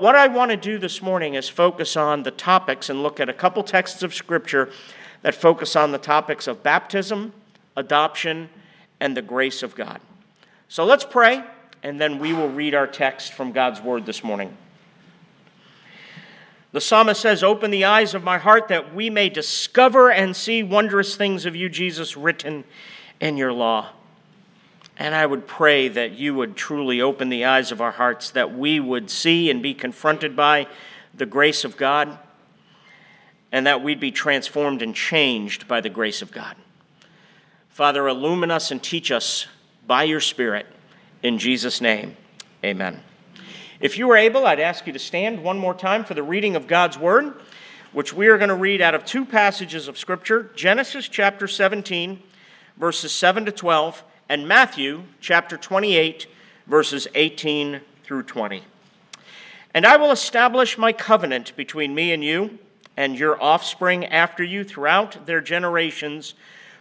What I want to do this morning is focus on the topics and look at a couple texts of Scripture that focus on the topics of baptism, adoption, and the grace of God. So let's pray, and then we will read our text from God's Word this morning. The psalmist says, Open the eyes of my heart that we may discover and see wondrous things of you, Jesus, written in your law. And I would pray that you would truly open the eyes of our hearts, that we would see and be confronted by the grace of God, and that we'd be transformed and changed by the grace of God. Father, illumine us and teach us by your Spirit. In Jesus' name, amen. If you are able, I'd ask you to stand one more time for the reading of God's Word, which we are going to read out of two passages of Scripture Genesis chapter 17, verses 7 to 12 and Matthew chapter 28, verses 18 through 20. And I will establish my covenant between me and you and your offspring after you throughout their generations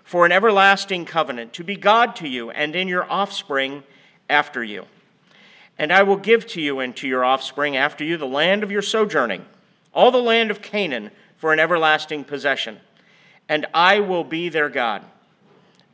for an everlasting covenant, to be God to you and in your offspring after you. And I will give to you and to your offspring after you the land of your sojourning, all the land of Canaan for an everlasting possession. And I will be their God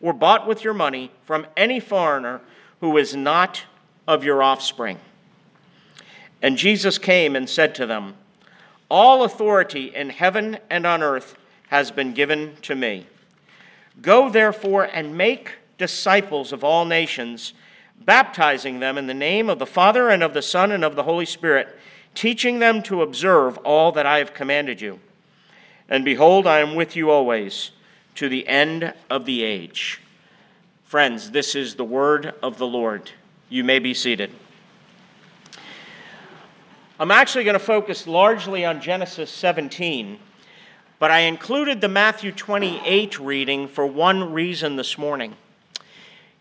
or bought with your money from any foreigner who is not of your offspring. And Jesus came and said to them, All authority in heaven and on earth has been given to me. Go therefore and make disciples of all nations, baptizing them in the name of the Father and of the Son and of the Holy Spirit, teaching them to observe all that I have commanded you. And behold, I am with you always to the end of the age. Friends, this is the word of the Lord. You may be seated. I'm actually going to focus largely on Genesis 17, but I included the Matthew 28 reading for one reason this morning.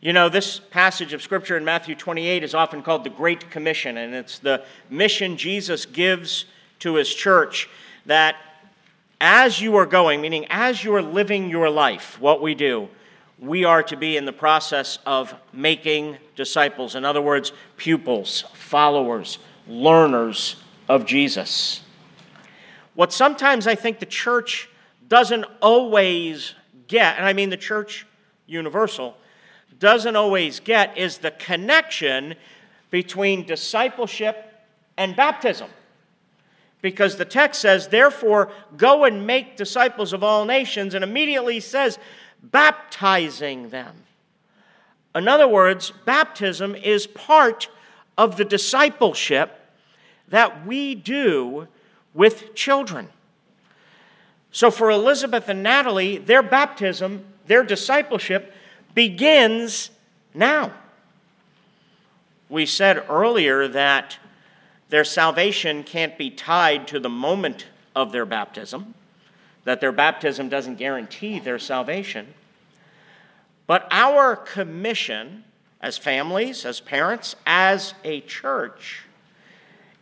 You know, this passage of Scripture in Matthew 28 is often called the Great Commission, and it's the mission Jesus gives to his church that as you are going, meaning as you are living your life, what we do, we are to be in the process of making disciples. In other words, pupils, followers, learners of Jesus. What sometimes I think the church doesn't always get, and I mean the church universal, doesn't always get is the connection between discipleship and baptism because the text says, Therefore, go and make disciples of all nations, and immediately says, baptizing them. In other words, baptism is part of the discipleship that we do with children. So for Elizabeth and Natalie, their baptism, their discipleship begins now. We said earlier that their salvation can't be tied to the moment of their baptism, that their baptism doesn't guarantee their salvation. But our commission as families, as parents, as a church,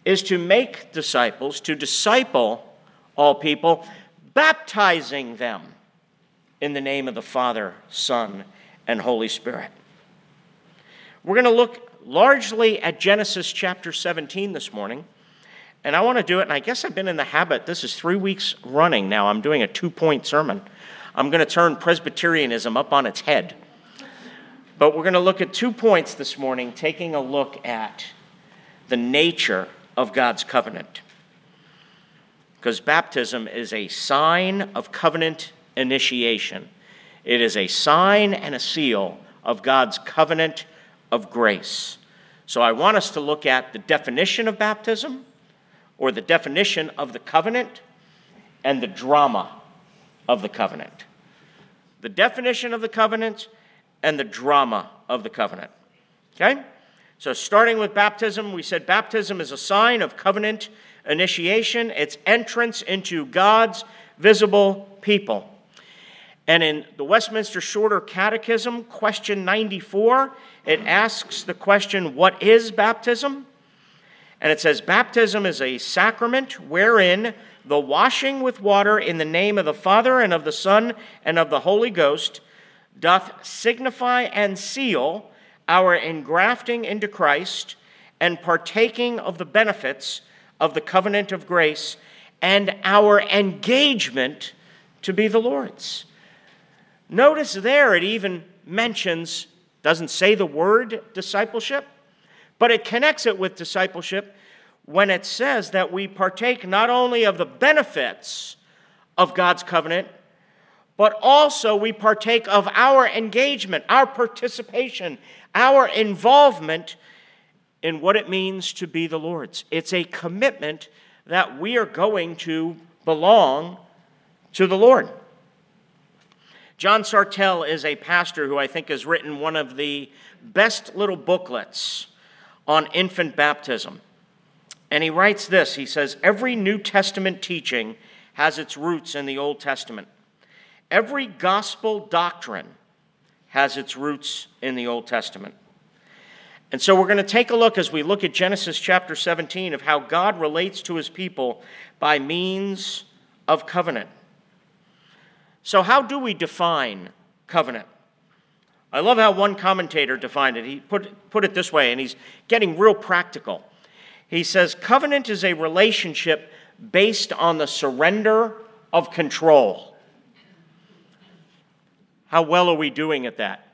is to make disciples, to disciple all people, baptizing them in the name of the Father, Son, and Holy Spirit. We're going to look largely at Genesis chapter 17 this morning. And I want to do it, and I guess I've been in the habit, this is three weeks running now. I'm doing a two point sermon. I'm going to turn Presbyterianism up on its head. But we're going to look at two points this morning, taking a look at the nature of God's covenant. Because baptism is a sign of covenant initiation, it is a sign and a seal of God's covenant of grace. So I want us to look at the definition of baptism, or the definition of the covenant, and the drama of the covenant. The definition of the covenant and the drama of the covenant. Okay? So, starting with baptism, we said baptism is a sign of covenant initiation, it's entrance into God's visible people. And in the Westminster Shorter Catechism, question 94, it asks the question, What is baptism? And it says, Baptism is a sacrament wherein the washing with water in the name of the Father and of the Son and of the Holy Ghost doth signify and seal our engrafting into Christ and partaking of the benefits of the covenant of grace and our engagement to be the Lord's. Notice there it even mentions, doesn't say the word discipleship, but it connects it with discipleship when it says that we partake not only of the benefits of God's covenant, but also we partake of our engagement, our participation, our involvement in what it means to be the Lord's. It's a commitment that we are going to belong to the Lord. John Sartelle is a pastor who I think has written one of the best little booklets on infant baptism. And he writes this he says, Every New Testament teaching has its roots in the Old Testament. Every gospel doctrine has its roots in the Old Testament. And so we're going to take a look as we look at Genesis chapter 17 of how God relates to his people by means of covenant. So, how do we define covenant? I love how one commentator defined it. He put, put it this way, and he's getting real practical. He says, Covenant is a relationship based on the surrender of control. How well are we doing at that?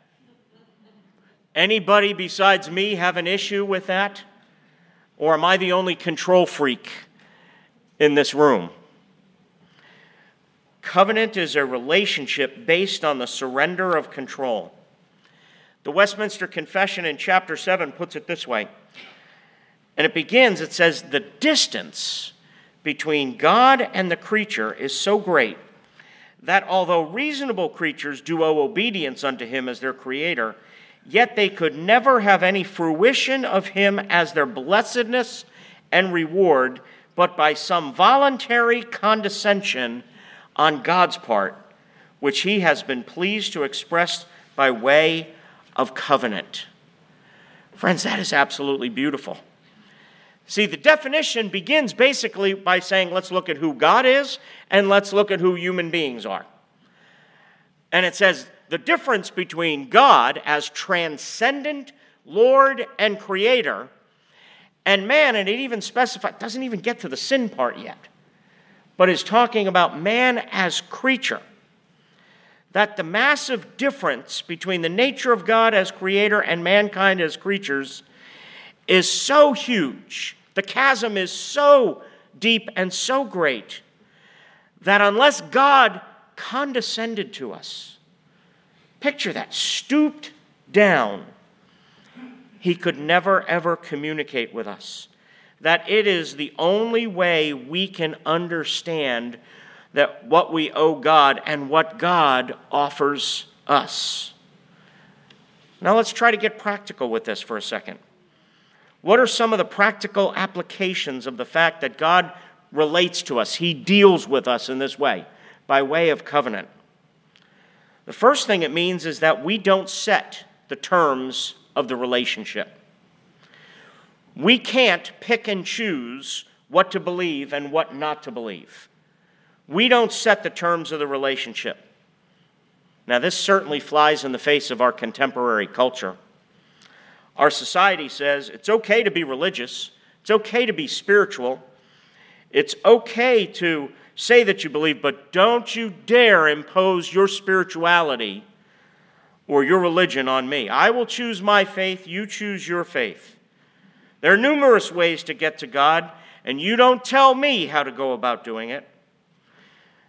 Anybody besides me have an issue with that? Or am I the only control freak in this room? Covenant is a relationship based on the surrender of control. The Westminster Confession in chapter 7 puts it this way. And it begins, it says, The distance between God and the creature is so great that although reasonable creatures do owe obedience unto him as their creator, yet they could never have any fruition of him as their blessedness and reward, but by some voluntary condescension on God's part, which he has been pleased to express by way of covenant. Friends, that is absolutely beautiful. See, the definition begins basically by saying, let's look at who God is and let's look at who human beings are. And it says, the difference between God as transcendent Lord and Creator and man, and it even specifies, doesn't even get to the sin part yet, but is talking about man as creature. That the massive difference between the nature of God as creator and mankind as creatures is so huge, the chasm is so deep and so great, that unless God condescended to us, Picture that, stooped down. He could never, ever communicate with us. That it is the only way we can understand that what we owe God and what God offers us. Now let's try to get practical with this for a second. What are some of the practical applications of the fact that God relates to us? He deals with us in this way, by way of covenant. The first thing it means is that we don't set the terms of the relationship. We can't pick and choose what to believe and what not to believe. We don't set the terms of the relationship. Now, this certainly flies in the face of our contemporary culture. Our society says it's okay to be religious, it's okay to be spiritual, it's okay to say that you believe, but don't you dare impose your spirituality or your religion on me. I will choose my faith, you choose your faith. There are numerous ways to get to God, and you don't tell me how to go about doing it.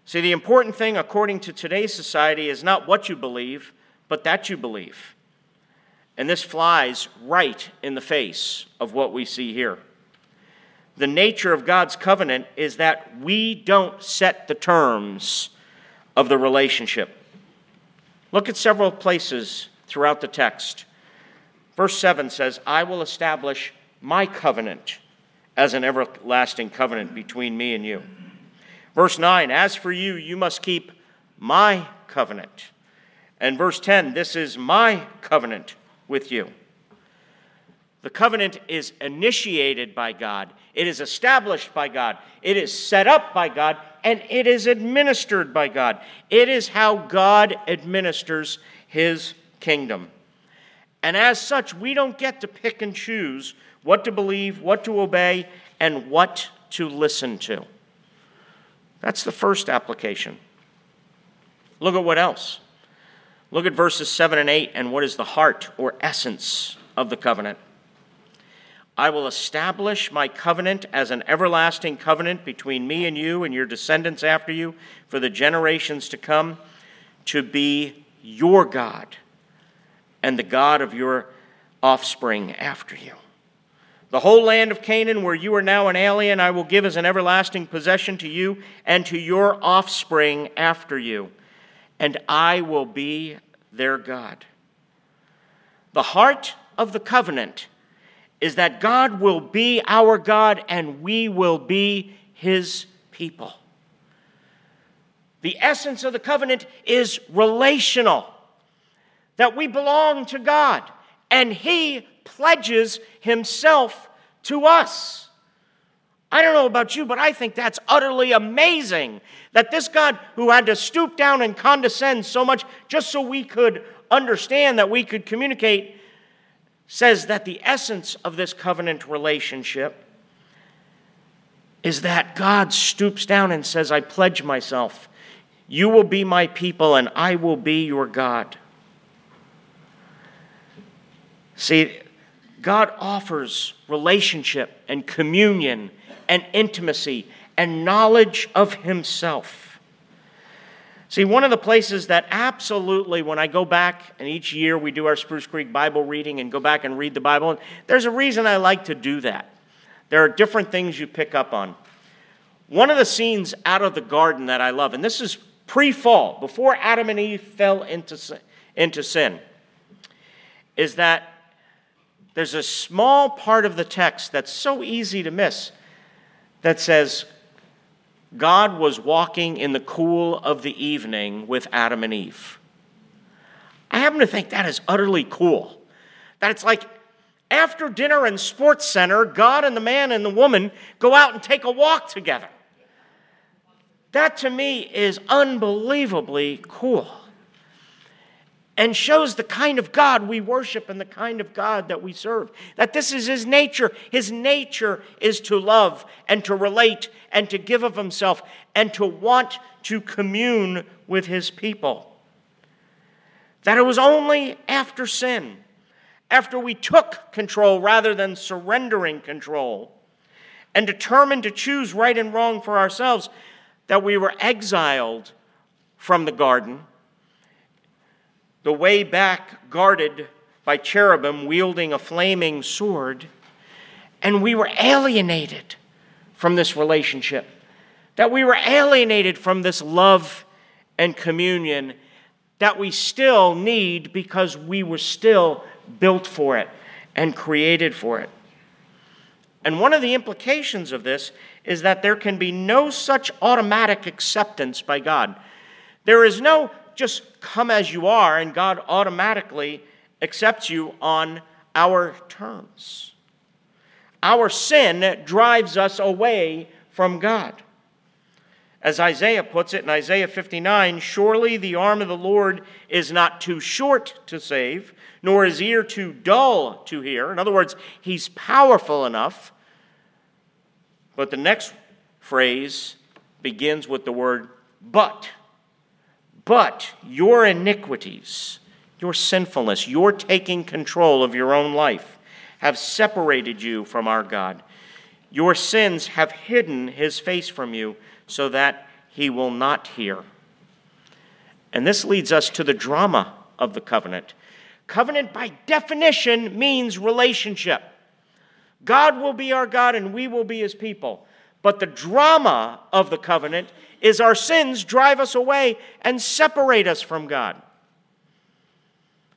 See, the important thing, according to today's society, is not what you believe, but that you believe. And this flies right in the face of what we see here the nature of God's covenant is that we don't set the terms of the relationship. Look at several places throughout the text Verse 7 says, I will establish my covenant as an everlasting covenant between me and you. Verse 9, as for you, you must keep my covenant. And verse 10, this is my covenant with you. The covenant is initiated by God, it is established by God, it is set up by God, and it is administered by God. It is how God administers his kingdom. And as such, we don't get to pick and choose what to believe, what to obey, and what to listen to. That's the first application. Look at what else. Look at verses 7 and 8 and what is the heart or essence of the covenant. I will establish my covenant as an everlasting covenant between me and you and your descendants after you for the generations to come to be your God and the God of your offspring after you. The whole land of Canaan, where you are now an alien, I will give as an everlasting possession to you and to your offspring after you, and I will be their God. The heart of the covenant is that God will be our God and we will be his people. The essence of the covenant is relational, that we belong to God and he pledges himself to us. I don't know about you, but I think that's utterly amazing that this God who had to stoop down and condescend so much just so we could understand, that we could communicate, says that the essence of this covenant relationship is that God stoops down and says, I pledge myself. You will be my people, and I will be your God. See, God offers relationship and communion and intimacy and knowledge of Himself. See, one of the places that absolutely, when I go back, and each year we do our Spruce Creek Bible reading and go back and read the Bible, and there's a reason I like to do that. There are different things you pick up on. One of the scenes out of the garden that I love, and this is pre fall, before Adam and Eve fell into, into sin, is that there's a small part of the text that's so easy to miss that says, God was walking in the cool of the evening with Adam and Eve. I happen to think that is utterly cool. That it's like after dinner and sports center, God and the man and the woman go out and take a walk together. That to me is unbelievably cool and shows the kind of God we worship and the kind of God that we serve. That this is His nature. His nature is to love and to relate and to give of Himself and to want to commune with His people. That it was only after sin, after we took control rather than surrendering control, and determined to choose right and wrong for ourselves, that we were exiled from the garden the way back guarded by cherubim wielding a flaming sword, and we were alienated from this relationship. That we were alienated from this love and communion that we still need because we were still built for it and created for it. And one of the implications of this is that there can be no such automatic acceptance by God. There is no just come as you are and God automatically accepts you on our terms. Our sin drives us away from God. As Isaiah puts it in Isaiah 59 Surely the arm of the Lord is not too short to save, nor his ear too dull to hear. In other words, he's powerful enough. But the next phrase begins with the word but. But your iniquities, your sinfulness, your taking control of your own life have separated you from our God. Your sins have hidden his face from you so that he will not hear. And this leads us to the drama of the covenant. Covenant, by definition, means relationship. God will be our God and we will be his people. But the drama of the covenant is our sins drive us away and separate us from God.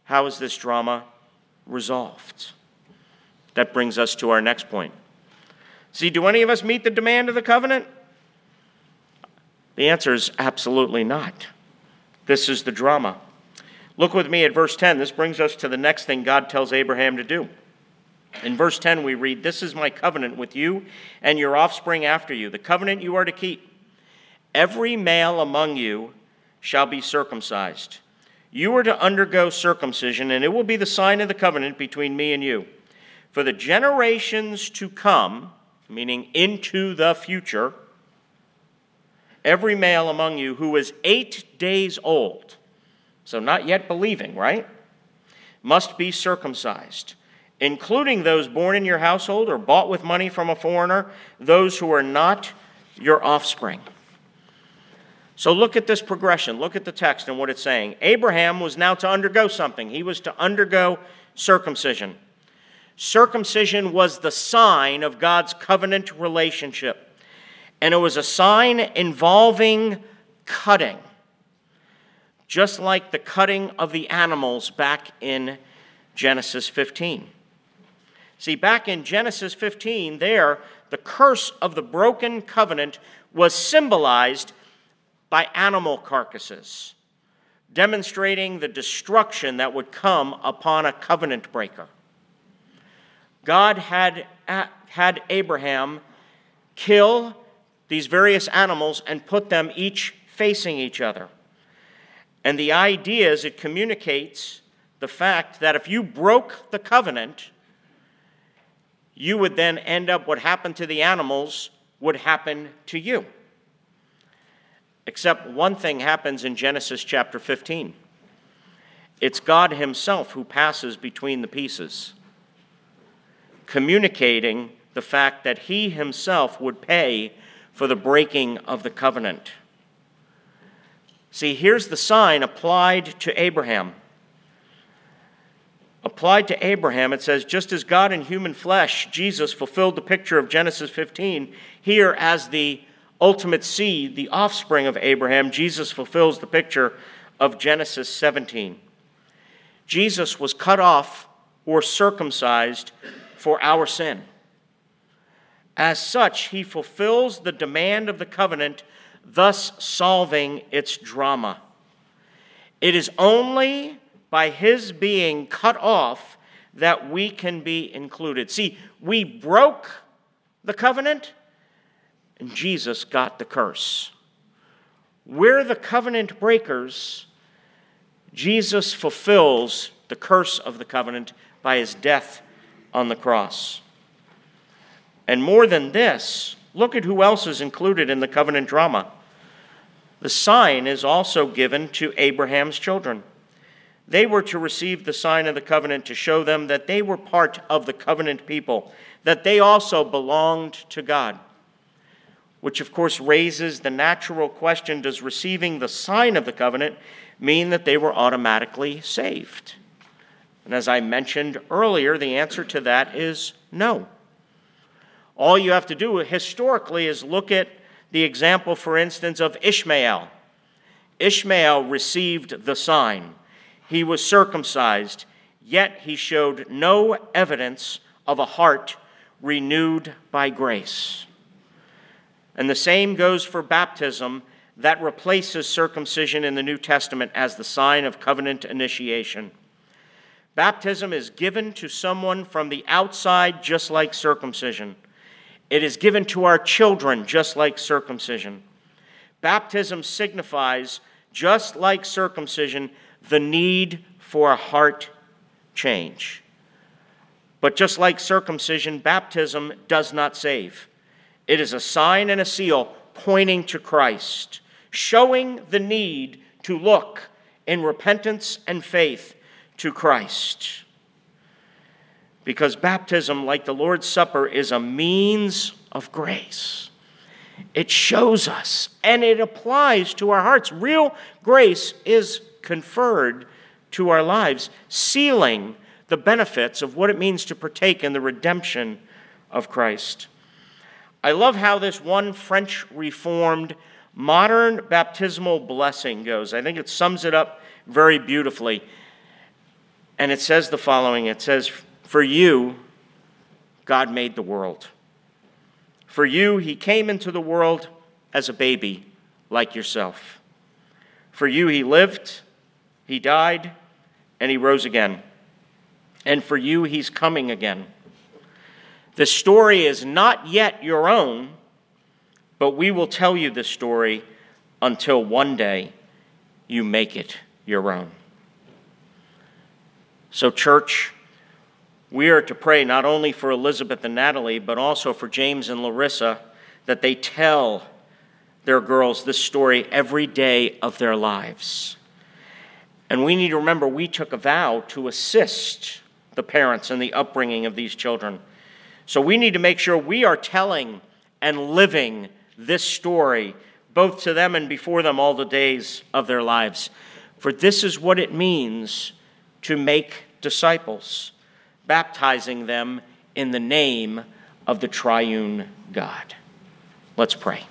How is this drama resolved. That brings us to our next point. See, do any of us meet the demand of the covenant? The answer is absolutely not. This is the drama. Look with me at verse 10. This brings us to the next thing God tells Abraham to do. In verse 10, we read, This is my covenant with you and your offspring after you, the covenant you are to keep. Every male among you shall be circumcised. You are to undergo circumcision, and it will be the sign of the covenant between me and you. For the generations to come, meaning into the future, every male among you who is eight days old, so not yet believing, right, must be circumcised, including those born in your household or bought with money from a foreigner, those who are not your offspring. So look at this progression. Look at the text and what it's saying. Abraham was now to undergo something, he was to undergo circumcision. Circumcision was the sign of God's covenant relationship and it was a sign involving cutting, just like the cutting of the animals back in Genesis 15. See, back in Genesis 15, there, the curse of the broken covenant was symbolized by animal carcasses, demonstrating the destruction that would come upon a covenant breaker. God had, had Abraham kill these various animals and put them each facing each other. And the idea is it communicates the fact that if you broke the covenant, you would then end up what happened to the animals would happen to you. Except one thing happens in Genesis chapter 15 it's God Himself who passes between the pieces, communicating the fact that He Himself would pay for the breaking of the covenant. See, here's the sign applied to Abraham. Applied to Abraham, it says, just as God in human flesh, Jesus fulfilled the picture of Genesis 15, here as the ultimate seed, the offspring of Abraham, Jesus fulfills the picture of Genesis 17. Jesus was cut off or circumcised for our sin. As such, he fulfills the demand of the covenant, thus solving its drama. It is only by his being cut off that we can be included. See, we broke the covenant, and Jesus got the curse. We're the covenant breakers. Jesus fulfills the curse of the covenant by his death on the cross. And more than this, look at who else is included in the covenant drama. The sign is also given to Abraham's children. They were to receive the sign of the covenant to show them that they were part of the covenant people, that they also belonged to God. Which, of course, raises the natural question does receiving the sign of the covenant mean that they were automatically saved? And as I mentioned earlier, the answer to that is no. All you have to do historically is look at the example, for instance, of Ishmael. Ishmael received the sign, he was circumcised, yet he showed no evidence of a heart renewed by grace. And the same goes for baptism that replaces circumcision in the New Testament as the sign of covenant initiation. Baptism is given to someone from the outside, just like circumcision. It is given to our children just like circumcision. Baptism signifies, just like circumcision, the need for a heart change. But just like circumcision, baptism does not save. It is a sign and a seal pointing to Christ, showing the need to look in repentance and faith to Christ because baptism, like the Lord's Supper, is a means of grace. It shows us and it applies to our hearts. Real grace is conferred to our lives, sealing the benefits of what it means to partake in the redemption of Christ. I love how this one French Reformed modern baptismal blessing goes. I think it sums it up very beautifully. And it says the following it says, For you, God made the world. For you, he came into the world as a baby like yourself. For you, he lived, he died, and he rose again. And for you, he's coming again. The story is not yet your own, but we will tell you the story until one day you make it your own. So, church, we are to pray not only for Elizabeth and Natalie, but also for James and Larissa that they tell their girls this story every day of their lives. And we need to remember we took a vow to assist the parents in the upbringing of these children. So we need to make sure we are telling and living this story both to them and before them all the days of their lives. For this is what it means to make disciples, baptizing them in the name of the triune God. Let's pray.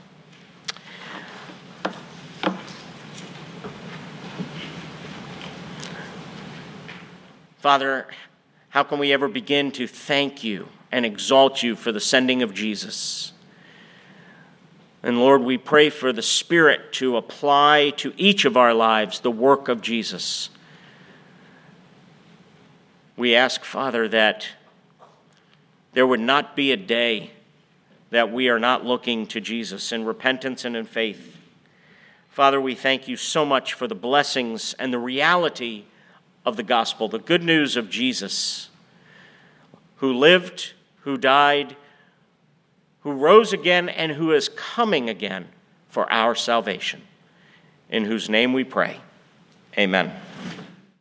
Father, how can we ever begin to thank you and exalt you for the sending of Jesus? And Lord, we pray for the Spirit to apply to each of our lives the work of Jesus. We ask, Father, that there would not be a day that we are not looking to Jesus in repentance and in faith. Father, we thank you so much for the blessings and the reality of the gospel, the good news of Jesus, who lived, who died, who rose again, and who is coming again for our salvation, in whose name we pray. Amen.